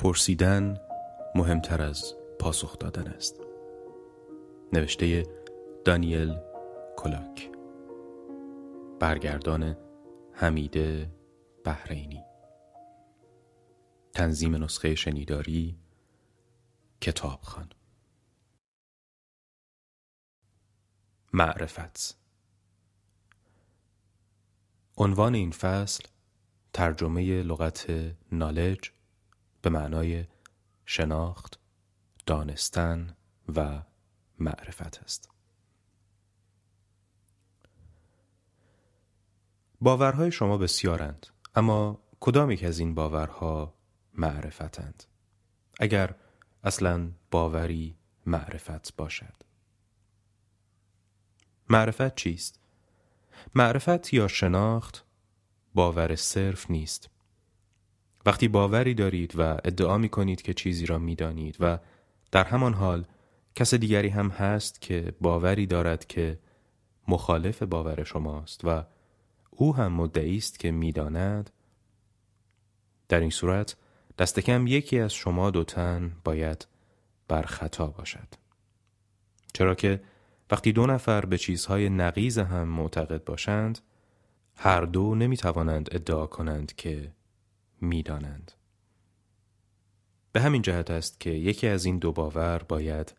پرسیدن مهمتر از پاسخ دادن است. نوشته دانیل کلاک. برگردان حمیده بحرینی. تنظیم نسخه شنیداری کتابخان معرفت. عنوان این فصل ترجمه لغت نالج به معنای شناخت، دانستن و معرفت است. باورهای شما بسیارند اما کدام یک از این باورها معرفتند؟ اگر اصلا باوری معرفت باشد. معرفت چیست؟ معرفت یا شناخت باور صرف نیست. وقتی باوری دارید و ادعا می کنید که چیزی را می دانید و در همان حال کس دیگری هم هست که باوری دارد که مخالف باور شماست و او هم مدعی است که می‌داند. در این صورت دست کم یکی از شما دو تن باید بر خطا باشد. چرا که وقتی دو نفر به چیزهای نقیز هم معتقد باشند هر دو نمی توانند ادعا کنند که می‌دانند. به همین جهت است که یکی از این دو باور باید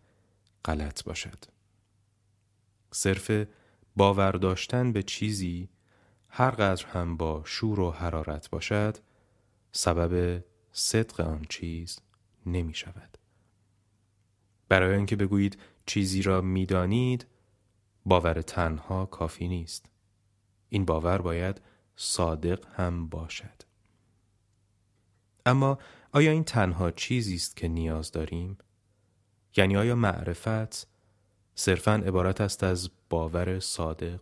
غلط باشد. صرف باور داشتن به چیزی هر قدر هم با شور و حرارت باشد سبب صدق آن چیز نمی شود. برای اینکه بگویید چیزی را می‌دانید باور تنها کافی نیست. این باور باید صادق هم باشد. اما آیا این تنها چیزی است که نیاز داریم یعنی آیا معرفت صرفا عبارت است از باور صادق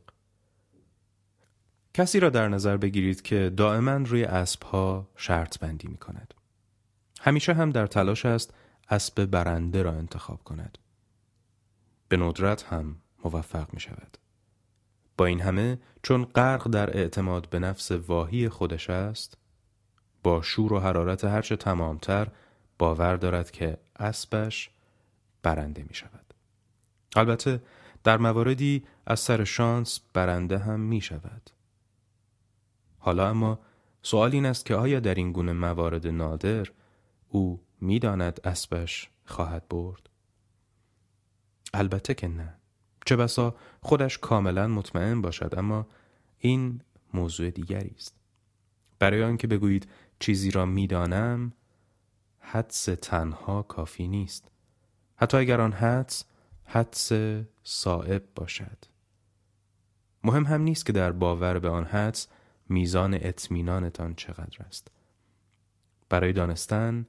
کسی را در نظر بگیرید که دائما روی اسبها شرط بندی می کند. همیشه هم در تلاش است اسب برنده را انتخاب کند. به ندرت هم موفق می شود. با این همه چون غرق در اعتماد به نفس واهی خودش است با شور و حرارت هرچه تمامتر باور دارد که اسبش برنده می شود. البته در مواردی از سر شانس برنده هم می شود. حالا اما سوال این است که آیا در این گونه موارد نادر او می‌داند اسبش خواهد برد؟ البته که نه. چه بسا خودش کاملا مطمئن باشد اما این موضوع دیگری است. برای آنکه بگویید چیزی را می‌دانم حدس تنها کافی نیست. حتی اگر آن حدس حدس صائب باشد. مهم هم نیست که در باور به آن حدس میزان اطمینانتان چقدر است برای دانستن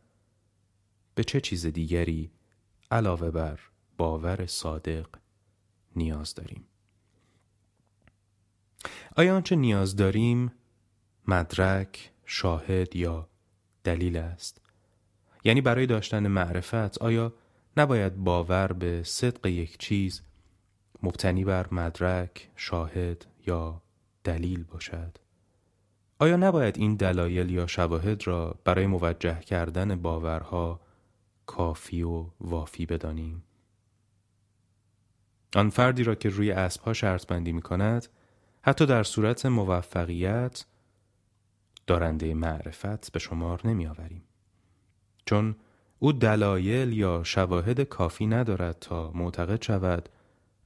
به چه چیز دیگری علاوه بر باور صادق نیاز داریم آیا آنچه نیاز داریم مدرک، شاهد یا دلیل است یعنی برای داشتن معرفت آیا نباید باور به صدق یک چیز مبتنی بر مدرک، شاهد یا دلیل باشد آیا نباید این دلایل یا شواهد را برای موجه کردن باورها کافی و وافی بدانیم؟ آن فردی را که روی اسبها شرط بندی می کند حتی در صورت موفقیت دارنده معرفت به شمار نمی آوریم. چون او دلایل یا شواهد کافی ندارد تا معتقد شود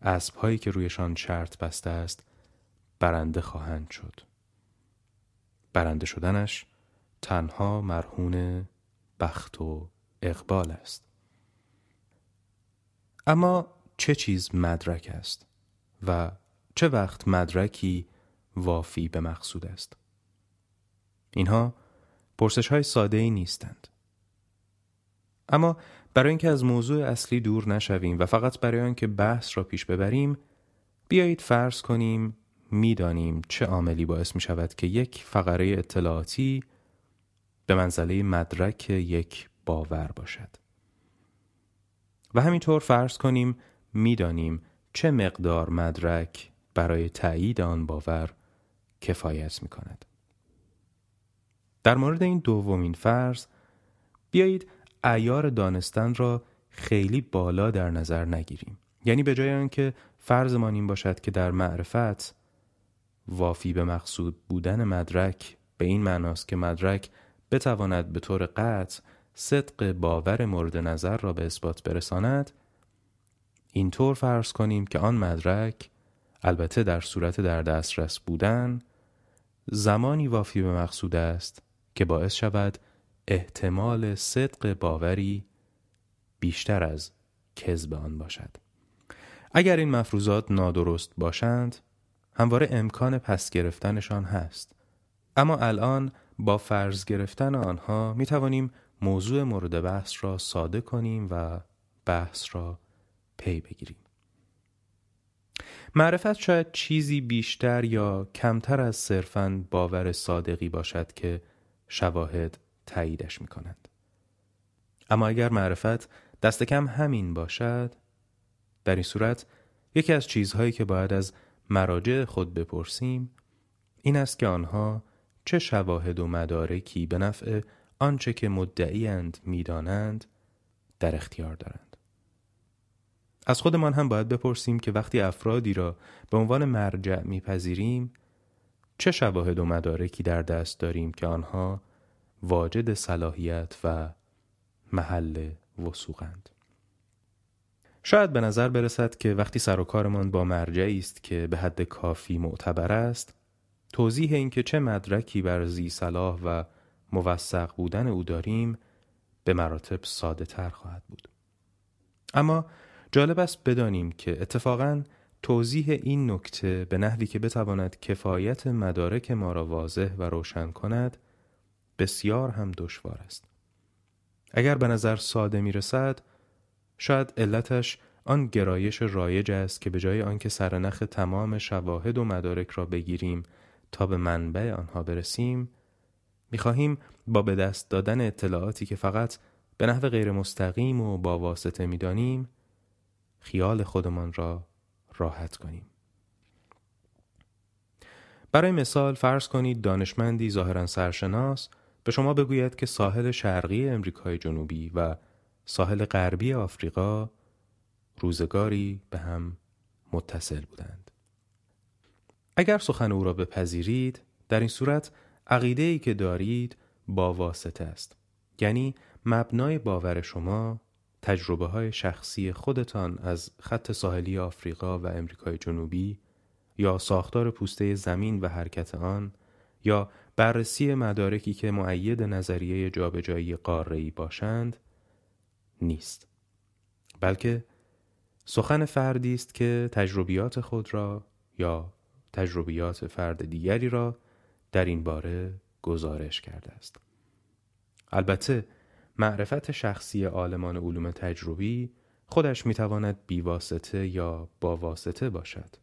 اسبهایی که رویشان شرط بسته است برنده خواهند شد. برنده شدنش تنها مرهون بخت و اقبال است اما چه چیز مدرک است و چه وقت مدرکی وافی به مقصود است اینها پرسش های ساده ای نیستند اما برای اینکه از موضوع اصلی دور نشویم و فقط برای آنکه بحث را پیش ببریم بیایید فرض کنیم می‌دانیم چه عاملی باعث می شود که یک فقره اطلاعاتی به منزله مدرک یک باور باشد و همینطور فرض کنیم می‌دانیم چه مقدار مدرک برای تایید آن باور کفایت می کند. در مورد این دومین فرض بیایید ایار دانستن را خیلی بالا در نظر نگیریم. یعنی به جای آنکه فرضمان این باشد که در معرفت وافی به مقصود بودن مدرک به این معناست که مدرک بتواند به طور قطع صدق باور مورد نظر را به اثبات برساند اینطور فرض کنیم که آن مدرک البته در صورت در دسترس بودن زمانی وافی به مقصود است که باعث شود احتمال صدق باوری بیشتر از کذب آن باشد. اگر این مفروضات نادرست باشند همواره امکان پس گرفتنشان هست. اما الان با فرض گرفتن آنها می توانیم موضوع مورد بحث را ساده کنیم و بحث را پی بگیریم. معرفت شاید چیزی بیشتر یا کمتر از صرفاً باور صادقی باشد که شواهد تاییدش می کنند. اما اگر معرفت دست کم همین باشد در این صورت یکی از چیزهایی که باید از مراجع خود بپرسیم این است که آنها چه شواهد و مدارکی به نفع آنچه که مدعیند می‌دانند در اختیار دارند از خودمان هم باید بپرسیم که وقتی افرادی را به عنوان مرجع میپذیریم چه شواهد و مدارکی در دست داریم که آنها واجد صلاحیت و محل وسوقند؟ شاید به نظر برسد که وقتی سر و کارمان با مرجعی است که به حد کافی معتبر است توضیح اینکه چه مدرکی بر زی صلاح و موثق بودن او داریم به مراتب ساده تر خواهد بود. اما جالب است بدانیم که اتفاقا توضیح این نکته به نحوی که بتواند کفایت مدارک ما را واضح و روشن کند بسیار هم دشوار است. اگر به نظر ساده می رسد شاید علتش آن گرایش رایج است که به جای آنکه سرنخ تمام شواهد و مدارک را بگیریم تا به منبع آنها برسیم می‌خواهیم با به دست دادن اطلاعاتی که فقط به نحو غیر مستقیم و با واسطه می‌دانیم خیال خودمان را راحت کنیم برای مثال فرض کنید دانشمندی ظاهرا سرشناس به شما بگوید که ساحل شرقی امریکای جنوبی و ساحل غربی آفریقا روزگاری به هم متصل بودند. اگر سخن او را بپذیرید در این صورت عقیده ای که دارید با واسطه است یعنی مبنای باور شما تجربه های شخصی خودتان از خط ساحلی آفریقا و امریکای جنوبی یا ساختار پوسته زمین و حرکت آن یا بررسی مدارکی که معید نظریه جابجایی قاره‌ای باشند نیست. بلکه سخن فردی است که تجربیات خود را یا تجربیات فرد دیگری را در این باره گزارش کرده است. البته معرفت شخصی عالمان علوم تجربی خودش می‌تواند بیواسطه یا با واسطه باشد.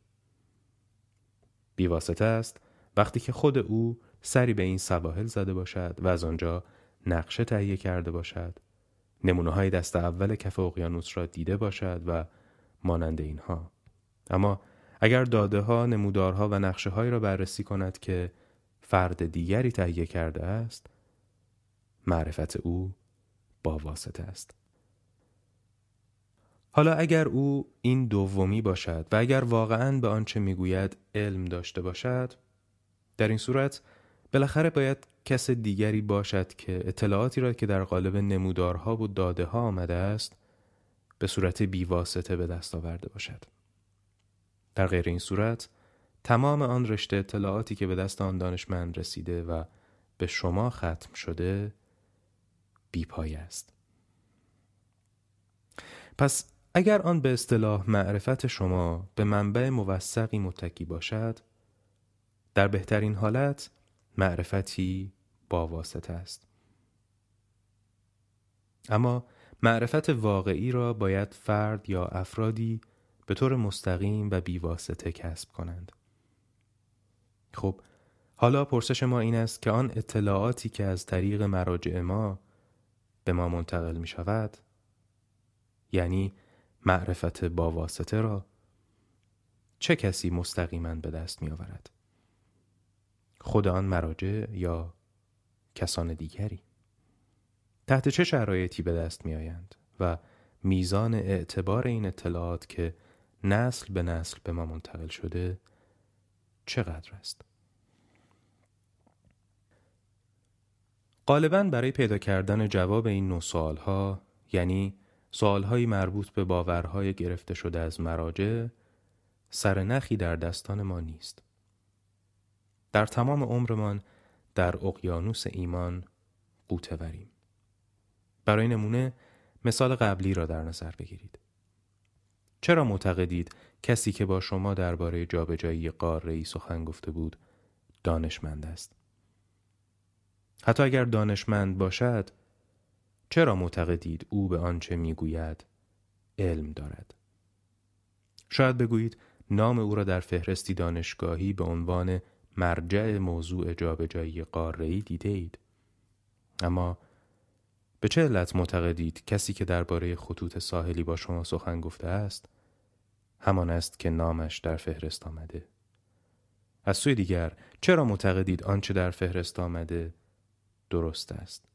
بیواسطه است وقتی که خود او سری به این سواحل زده باشد و از آنجا نقشه تهیه کرده باشد. نمونه های دست اول کف اقیانوس را دیده باشد و مانند اینها. اما اگر داده ها نمودارها و نقشه های را بررسی کند که فرد دیگری تهیه کرده است معرفت او با واسطه است حالا اگر او این دومی باشد و اگر واقعا به آنچه می‌گوید علم داشته باشد در این صورت بالاخره باید کس دیگری باشد که اطلاعاتی را که در قالب نمودارها و داده ها آمده است به صورت بیواسطه به دست آورده باشد. در غیر این صورت تمام آن رشته اطلاعاتی که به دست آن دانشمند رسیده و به شما ختم شده بیپای است. پس اگر آن به اصطلاح معرفت شما به منبع موثقی متکی باشد در بهترین حالت معرفتی با واسطه است اما معرفت واقعی را باید فرد یا افرادی به طور مستقیم و بیواسطه کسب کنند خب حالا پرسش ما این است که آن اطلاعاتی که از طریق مراجع ما به ما منتقل می شود یعنی معرفت با واسطه را چه کسی مستقیما به دست می آورد؟ خود آن مراجع یا کسان دیگری تحت چه شرایطی به دست می آیند و میزان اعتبار این اطلاعات که نسل به نسل به ما منتقل شده چقدر است؟ غالبا برای پیدا کردن جواب این نوع ها یعنی سوالهایی مربوط به باورهای گرفته شده از مراجع سرنخی در دستان ما نیست. در تمام عمرمان در اقیانوس ایمان قوتوریم. برای نمونه مثال قبلی را در نظر بگیرید. چرا معتقدید کسی که با شما درباره جابجایی قاره سخن گفته بود دانشمند است؟ حتی اگر دانشمند باشد چرا معتقدید او به آنچه می‌گوید علم دارد؟ شاید بگویید نام او را در فهرستی دانشگاهی به عنوان مرجع موضوع جابجایی قاره‌ای دیده اید. اما به چه علت معتقدید کسی که درباره خطوط ساحلی با شما سخن گفته است همان است که نامش در فهرست آمده از سوی دیگر چرا معتقدید آنچه در فهرست آمده درست است.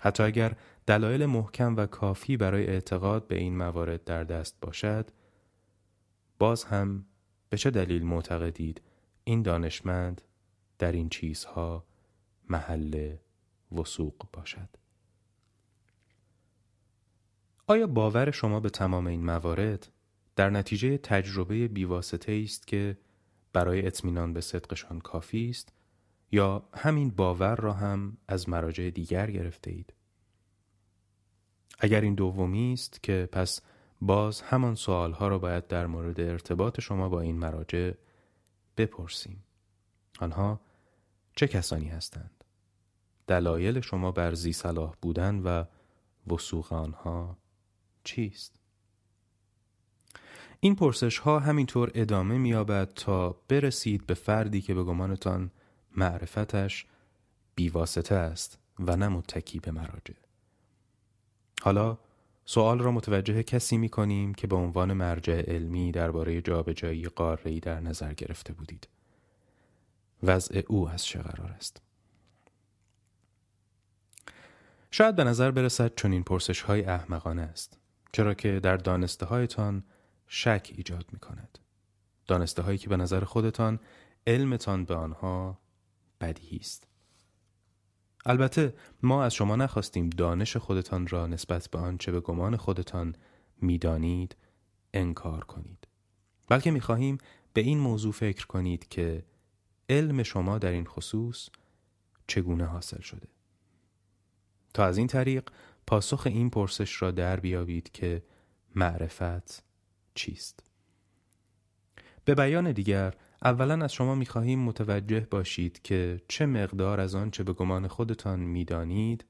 حتی اگر دلایل محکم و کافی برای اعتقاد به این موارد در دست باشد باز هم به چه دلیل معتقدید این دانشمند در این چیزها محل وسوق باشد؟ آیا باور شما به تمام این موارد در نتیجه تجربه بیواسطه است که برای اطمینان به صدقشان کافی است؟ یا همین باور را هم از مراجع دیگر گرفته اید؟ اگر این دومی است که پس باز همان سوالها را باید در مورد ارتباط شما با این مراجع بپرسیم. آنها چه کسانی هستند؟ دلایل شما بر زی صلاح بودن و وسوق آنها چیست؟ این پرسش ها همینطور ادامه میابد تا برسید به فردی که به گمانتان معرفتش بیواسطه است و نه متکی به مراجع. حالا سوال را متوجه کسی می کنیم که به عنوان مرجع علمی درباره جابجایی قاره‌ای در نظر گرفته بودید. وضع او از چه قرار است؟ شاید به نظر برسد چون این پرسش های احمقانه است. چرا که در دانسته هایتان شک ایجاد می کند. دانسته هایی که به نظر خودتان علمتان به آنها بدیهی است. البته ما از شما نخواستیم دانش خودتان را نسبت به آنچه به گمان خودتان می‌دانید انکار کنید. بلکه می‌خواهیم به این موضوع فکر کنید که علم شما در این خصوص چگونه حاصل شده. تا از این طریق پاسخ این پرسش را در بیابید که معرفت چیست؟ به بیان دیگر اولا از شما می‌خواهیم متوجه باشید که چه مقدار از آنچه به گمان خودتان می‌دانید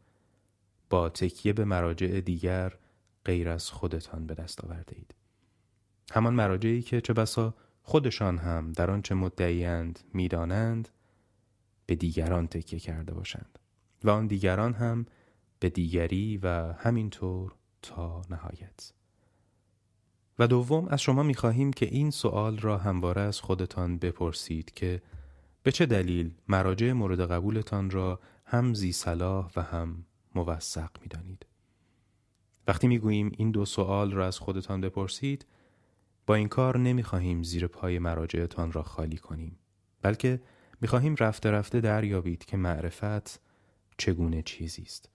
با تکیه به مراجع دیگر غیر از خودتان به دست آورده اید. همان مراجعی که چه بسا خودشان هم در آنچه مدعیند می‌دانند به دیگران تکیه کرده باشند و آن دیگران هم به دیگری و همینطور تا نهایت و دوم از شما می‌خواهیم که این سوال را همواره از خودتان بپرسید که به چه دلیل مراجع مورد قبولتان را هم زی صلاح و هم موثق می‌دانید؟ وقتی می‌گوییم این دو سوال را از خودتان بپرسید با این کار نمی‌خواهیم زیر پای مراجعتان را خالی کنیم بلکه می‌خواهیم رفته رفته دریابید که معرفت چگونه چیزی است.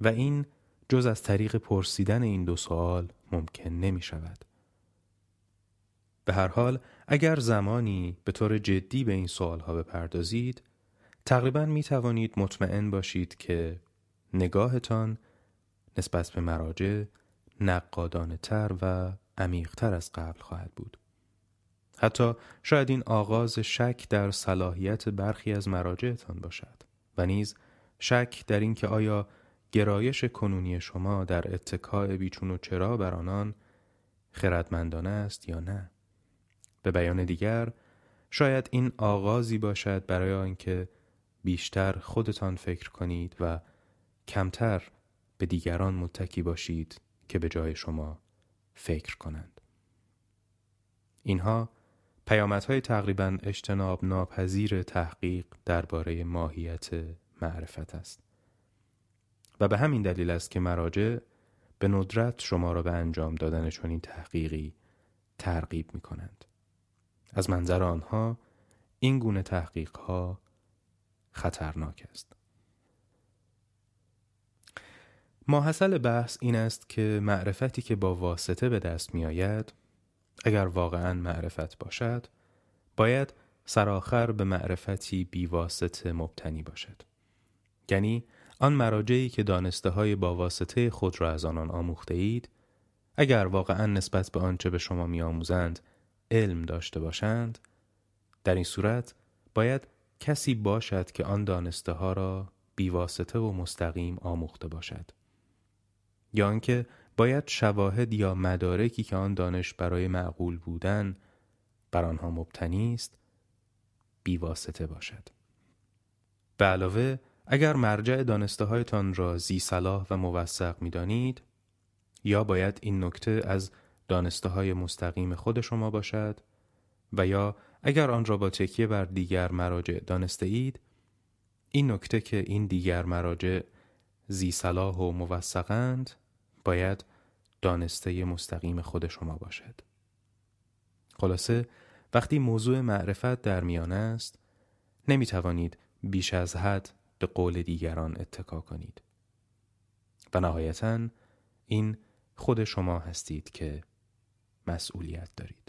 و این جز از طریق پرسیدن این دو سوال ممکن نمی شود. به هر حال اگر زمانی به طور جدی به این سوال ها بپردازید تقریبا می توانید مطمئن باشید که نگاهتان نسبت به مراجع نقادانه تر و عمیقتر از قبل خواهد بود. حتی شاید این آغاز شک در صلاحیت برخی از مراجعتان باشد و نیز شک در اینکه آیا گرایش کنونی شما در اتکاع بیچون و چرا بر آنان خردمندانه است یا نه؟ به بیان دیگر شاید این آغازی باشد برای آنکه بیشتر خودتان فکر کنید و کمتر به دیگران متکی باشید که به جای شما فکر کنند. اینها پیامدهای تقریبا اجتناب ناپذیر تحقیق درباره ماهیت معرفت است. و به همین دلیل است که مراجع به ندرت شما را به انجام دادن چنین تحقیقی ترغیب می کنند. از منظر آنها این گونه تحقیق ها خطرناک است. ماحصل بحث این است که معرفتی که با واسطه به دست می آید اگر واقعا معرفت باشد باید سرآخر به معرفتی بیواسطه مبتنی باشد یعنی آن مراجعی که دانسته های با واسطه خود را از آنان آموخته اید اگر واقعا نسبت به آنچه به شما می آموزند علم داشته باشند در این صورت باید کسی باشد که آن دانسته ها را بیواسطه و مستقیم آموخته باشد. یا آنکه باید شواهد یا مدارکی که آن دانش برای معقول بودن بر آنها مبتنی است بیواسطه باشد. به علاوه اگر مرجع دانسته هایتان را زی صلاح و موثق می دانید یا باید این نکته از دانسته های مستقیم خود شما باشد و یا اگر آن را با تکیه بر دیگر مراجع دانسته اید این نکته که این دیگر مراجع زی صلاح و موثقند باید دانسته مستقیم خود شما باشد. خلاصه وقتی موضوع معرفت در میان است نمی توانید بیش از حد به قول دیگران اتکا کنید. و نهایتا این خود شما هستید که مسئولیت دارید.